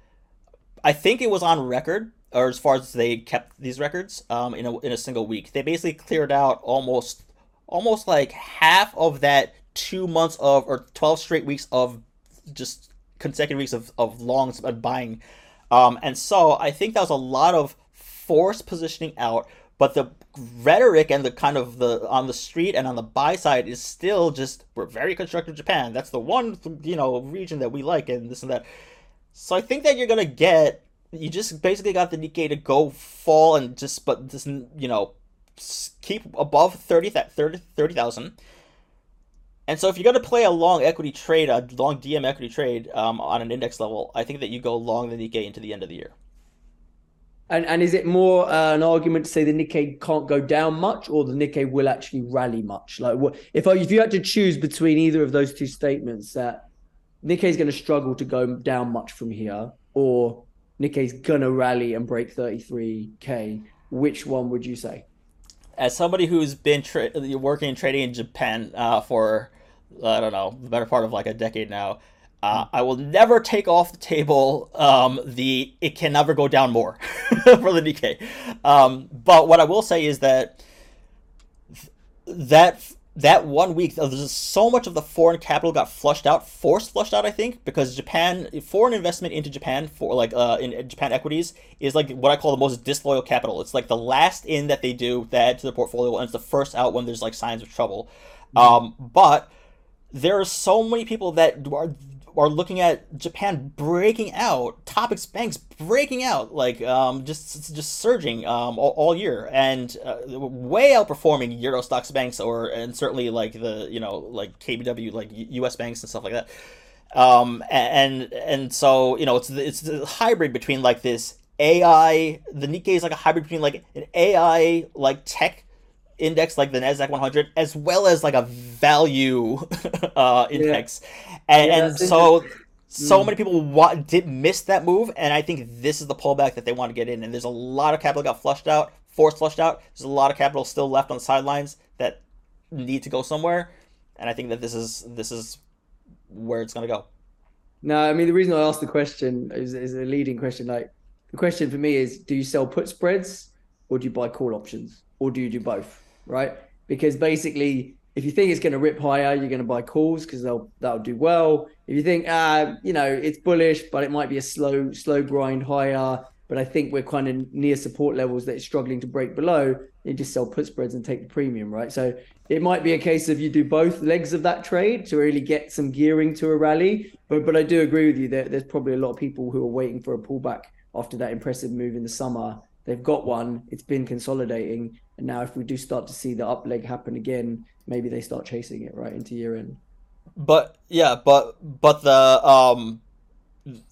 I think it was on record, or as far as they kept these records, um, in a in a single week. They basically cleared out almost almost like half of that two months of or twelve straight weeks of just consecutive weeks of of longs buying, um, and so I think that was a lot of forced positioning out. But the rhetoric and the kind of the on the street and on the buy side is still just we're very constructive Japan. That's the one you know region that we like and this and that. So I think that you're gonna get you just basically got the Nikkei to go fall and just but just you know keep above 30,000. 30, 30, and so if you're going to play a long equity trade, a long DM equity trade um, on an index level, I think that you go long the Nikkei into the end of the year. And and is it more uh, an argument to say the Nikkei can't go down much, or the Nikkei will actually rally much? Like, what if if you had to choose between either of those two statements, that Nikkei's going to struggle to go down much from here, or Nikkei's going to rally and break 33k. Which one would you say? As somebody who's been tra- working and trading in Japan uh, for I don't know the better part of like a decade now, uh, I will never take off the table um, the it can never go down more for the Nikkei. Um, but what I will say is that that that one week, there's so much of the foreign capital got flushed out, forced flushed out, I think, because Japan, foreign investment into Japan for like uh, in Japan equities is like what I call the most disloyal capital. It's like the last in that they do that add to their portfolio, and it's the first out when there's like signs of trouble. Mm-hmm. Um, but there are so many people that are are looking at Japan breaking out, TOPIX banks breaking out, like um, just just surging um, all, all year, and uh, way outperforming Euro Stoxx banks, or and certainly like the you know like KBW, like U.S. banks and stuff like that. Um, and and so you know it's it's a hybrid between like this AI, the Nikkei is like a hybrid between like an AI like tech index like the Nasdaq 100 as well as like a value uh, index, yeah. and, yeah, and so so mm. many people wa- did miss that move, and I think this is the pullback that they want to get in. And there's a lot of capital got flushed out, forced flushed out. There's a lot of capital still left on the sidelines that need to go somewhere, and I think that this is this is where it's gonna go. No, I mean the reason I asked the question is, is a leading question. Like the question for me is, do you sell put spreads or do you buy call options or do you do both? Right? Because basically, if you think it's going to rip higher, you're going to buy calls because they'll that'll do well. If you think, uh, you know, it's bullish, but it might be a slow slow grind higher, but I think we're kind of near support levels that it's struggling to break below, you just sell put spreads and take the premium, right? So it might be a case of you do both legs of that trade to really get some gearing to a rally. But but I do agree with you that there's probably a lot of people who are waiting for a pullback after that impressive move in the summer. They've got one. It's been consolidating, and now, if we do start to see the up leg happen again, maybe they start chasing it right into year end. But yeah, but but the um,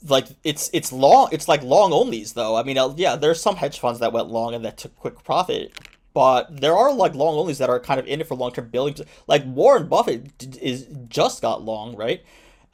like it's it's long. It's like long onlys though. I mean, uh, yeah, there's some hedge funds that went long and that took quick profit. But there are like long onlys that are kind of in it for long term building. Like Warren Buffett is just got long, right?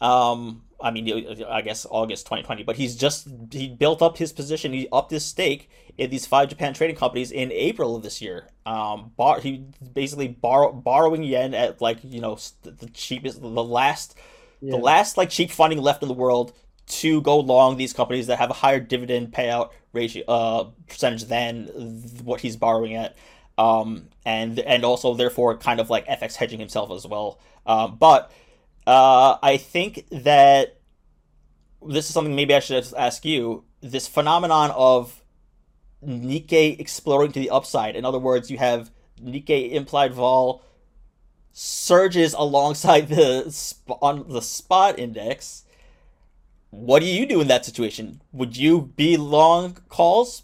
Um, I mean, I guess August 2020, but he's just he built up his position. He upped his stake in these five Japan trading companies in April of this year. Um, bar he basically borrow borrowing yen at like you know the cheapest, the last, yeah. the last like cheap funding left in the world to go long these companies that have a higher dividend payout ratio uh percentage than what he's borrowing at. Um, and and also therefore kind of like FX hedging himself as well. Um, but uh, I think that this is something maybe I should ask you. This phenomenon of Nikkei exploding to the upside. In other words, you have Nikkei implied vol surges alongside the sp- on the spot index. What do you do in that situation? Would you be long calls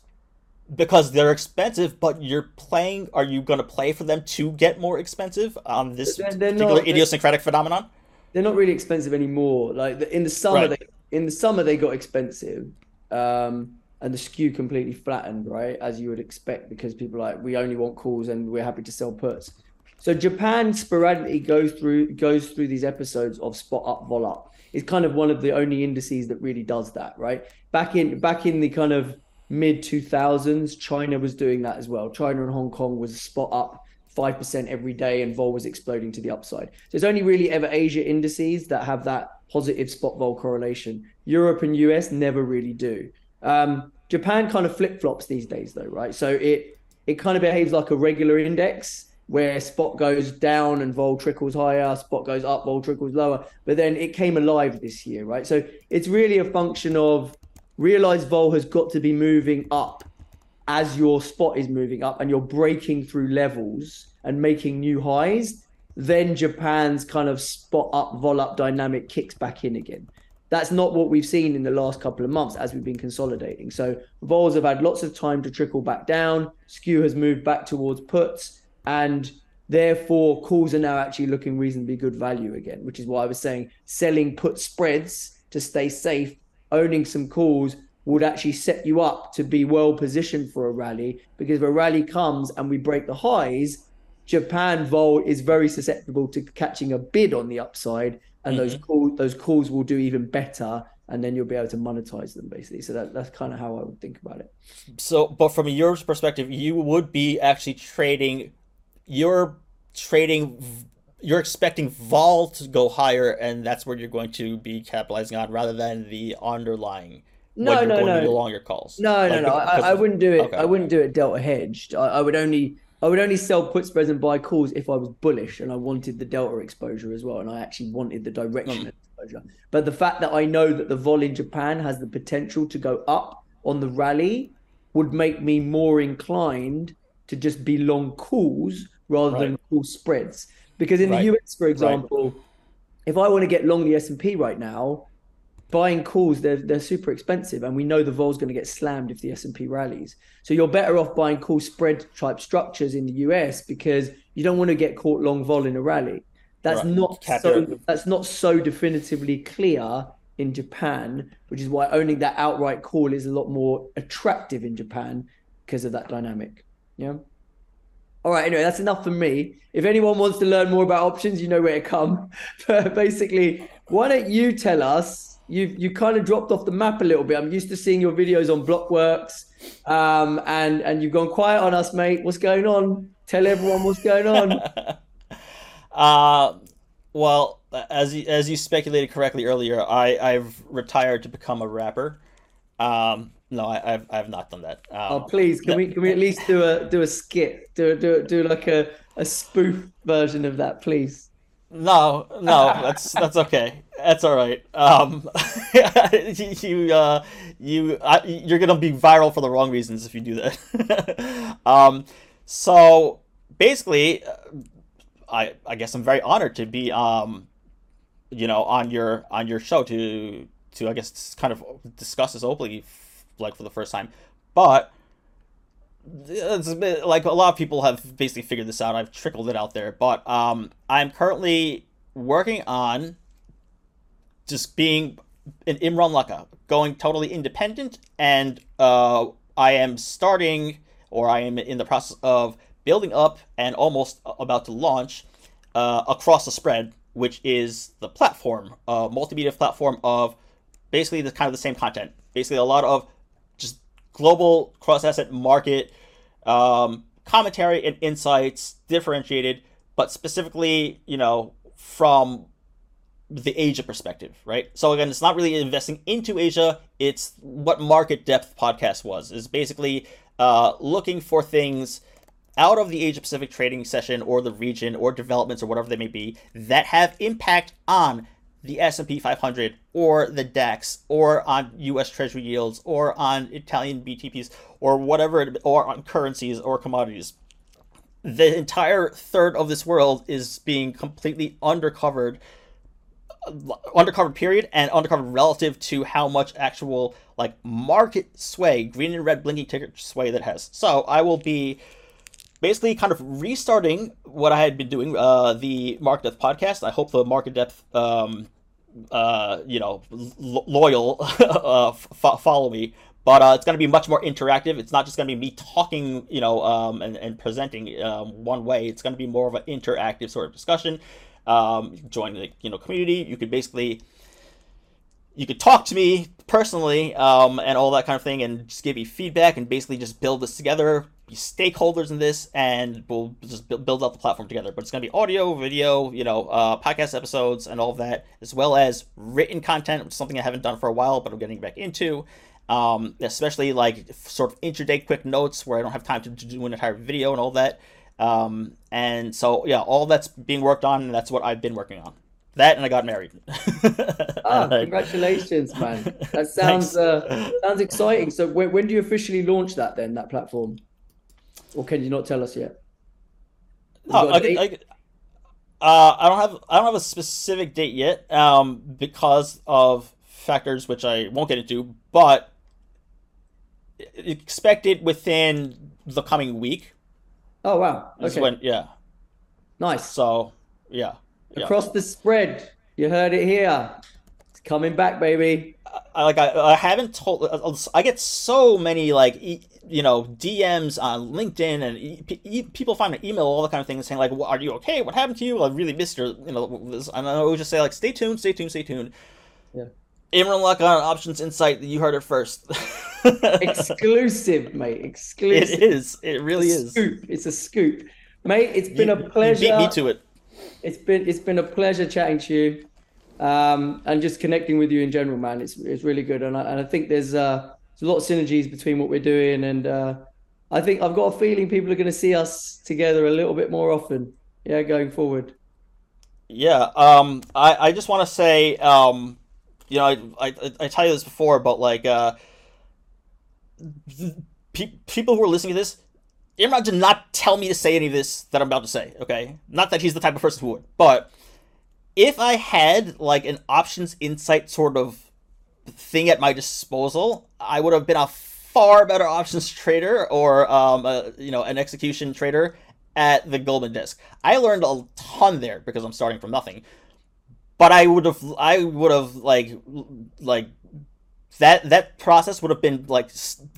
because they're expensive, but you're playing? Are you going to play for them to get more expensive on this they're particular not, idiosyncratic phenomenon? They're not really expensive anymore. Like in the summer, right. they, in the summer they got expensive, um, and the skew completely flattened, right, as you would expect, because people like we only want calls and we're happy to sell puts. So Japan sporadically goes through goes through these episodes of spot up, vol up. It's kind of one of the only indices that really does that, right? Back in back in the kind of mid 2000s, China was doing that as well. China and Hong Kong was spot up 5% every day and vol was exploding to the upside. So it's only really ever Asia indices that have that positive spot vol correlation. Europe and US never really do. Um, Japan kind of flip flops these days though, right? So it it kind of behaves like a regular index where spot goes down and vol trickles higher, spot goes up, vol trickles lower. But then it came alive this year, right? So it's really a function of realized vol has got to be moving up as your spot is moving up and you're breaking through levels and making new highs, then Japan's kind of spot up, vol up dynamic kicks back in again. That's not what we've seen in the last couple of months as we've been consolidating. So vols have had lots of time to trickle back down. Skew has moved back towards puts, and therefore calls are now actually looking reasonably good value again. Which is why I was saying selling put spreads to stay safe, owning some calls would actually set you up to be well positioned for a rally because if a rally comes and we break the highs, Japan vol is very susceptible to catching a bid on the upside, and mm-hmm. those call, those calls will do even better, and then you'll be able to monetize them basically. So that, that's kind of how I would think about it. So, but from Europe's perspective, you would be actually trading, you're trading, you're expecting vol to go higher, and that's where you're going to be capitalizing on, rather than the underlying no, no, no. Longer calls. No, like, no, no. I, I, wouldn't do it. Okay. I wouldn't do it delta hedged. I, I, would only, I would only sell put spreads and buy calls if I was bullish and I wanted the delta exposure as well, and I actually wanted the direction exposure. But the fact that I know that the vol in Japan has the potential to go up on the rally would make me more inclined to just be long calls rather right. than call spreads. Because in right. the US, for example, right. if I want to get long the S and P right now, buying calls they're they're super expensive and we know the vol's going to get slammed if the S&P rallies so you're better off buying call spread type structures in the US because you don't want to get caught long vol in a rally that's right. not so that's not so definitively clear in Japan which is why owning that outright call is a lot more attractive in Japan because of that dynamic yeah all right, anyway, that's enough for me. If anyone wants to learn more about options, you know where to come. But basically, why don't you tell us you've you kind of dropped off the map a little bit. I'm used to seeing your videos on Blockworks, um, and and you've gone quiet on us, mate. What's going on? Tell everyone what's going on. uh, well, as you, as you speculated correctly earlier, I I've retired to become a rapper. Um, no, I, I've I've not done that. Um, oh, please, can we can we at least do a do a skit, do do do like a a spoof version of that, please? No, no, that's that's okay. That's all right. Um, you uh, you I, you're gonna be viral for the wrong reasons if you do that. um, so basically, uh, I I guess I'm very honored to be um, you know, on your on your show to to I guess kind of discuss this openly, like for the first time, but it's a bit, like a lot of people have basically figured this out. I've trickled it out there, but um, I'm currently working on just being an Imran Lakha, going totally independent, and uh, I am starting, or I am in the process of building up and almost about to launch uh, across the spread which is the platform, a multimedia platform of basically the kind of the same content. Basically, a lot of global cross asset market um, commentary and insights, differentiated, but specifically, you know, from the Asia perspective, right? So again, it's not really investing into Asia. It's what Market Depth podcast was. Is basically uh, looking for things out of the Asia Pacific trading session or the region or developments or whatever they may be that have impact on the S&P 500 or the DAX or on US Treasury yields or on Italian BTPs or whatever or on currencies or commodities. The entire third of this world is being completely undercovered undercovered period and undercovered relative to how much actual like market sway green and red blinking ticker sway that has so i will be basically kind of restarting what I had been doing, uh, the Market Depth podcast. I hope the Market Depth, um, uh, you know, lo- loyal uh, f- follow me. But uh, it's going to be much more interactive. It's not just going to be me talking, you know, um, and, and presenting um, one way. It's going to be more of an interactive sort of discussion. Um, join the you know community. You could basically you could talk to me personally um, and all that kind of thing and just give me feedback and basically just build this together stakeholders in this and we'll just build out the platform together but it's going to be audio video you know uh, podcast episodes and all of that as well as written content which is something i haven't done for a while but i'm getting back into um, especially like sort of intraday quick notes where i don't have time to do an entire video and all that um, and so yeah all that's being worked on and that's what i've been working on that and I got married. ah, congratulations, man! That sounds uh, sounds exciting. So when, when do you officially launch that then? That platform, or can you not tell us yet? Oh, I, I, uh, I don't have I don't have a specific date yet, um, because of factors which I won't get into, but expect it within the coming week. Oh wow! Okay. When, yeah. Nice. So yeah across the spread. You heard it here. It's coming back, baby. I, like I, I haven't told. I get so many like e, you know DMs on LinkedIn and e, e, people find my email all the kind of things saying like, well, "Are you okay? What happened to you? I really missed your you know." This. And I always just say like, "Stay tuned, stay tuned, stay tuned." Yeah. Imran Lakha on Options Insight. You heard it first. Exclusive, mate. Exclusive. It is. It really it's is. Scoop. It's a scoop, mate. It's been you, a pleasure. You beat me to it it's been it's been a pleasure chatting to you, um, and just connecting with you in general, man. It's it's really good, and I, and I think there's uh, there's a lot of synergies between what we're doing, and uh, I think I've got a feeling people are going to see us together a little bit more often. Yeah, going forward. Yeah, um, I I just want to say, um, you know, I, I I tell you this before, but like, uh, pe- people who are listening to this, Imran did not tell me to say any of this that I'm about to say, okay? Not that he's the type of person who would, but if I had like an options insight sort of thing at my disposal, I would have been a far better options trader or um, a, you know an execution trader at the Goldman Disc. I learned a ton there because I'm starting from nothing. But I would have I would have like like that that process would have been like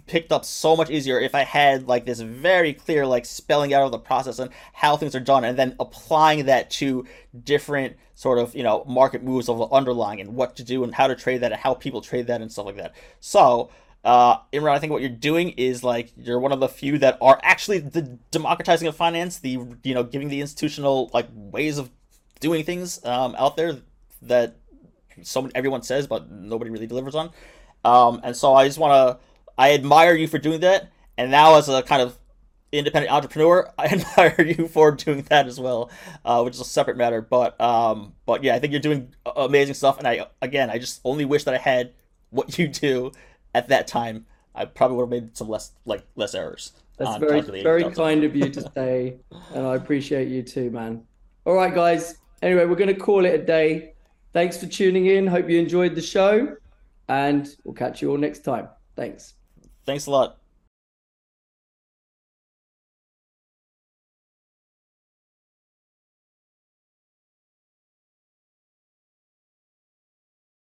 picked up so much easier if I had like this very clear like spelling out of the process and how things are done, and then applying that to different sort of you know market moves of the underlying and what to do and how to trade that and how people trade that and stuff like that. So. Uh, Imran, I think what you're doing is like you're one of the few that are actually the democratizing of finance, the you know giving the institutional like ways of doing things um, out there that so everyone says but nobody really delivers on. Um, and so I just want to, I admire you for doing that. And now, as a kind of independent entrepreneur, I admire you for doing that as well, uh, which is a separate matter. But, um, but yeah, I think you're doing amazing stuff. And I, again, I just only wish that I had what you do at that time. I probably would have made some less, like, less errors. That's very, very kind of you to say, and I appreciate you too, man. All right, guys. Anyway, we're going to call it a day. Thanks for tuning in. Hope you enjoyed the show and we'll catch you all next time. Thanks. Thanks a lot.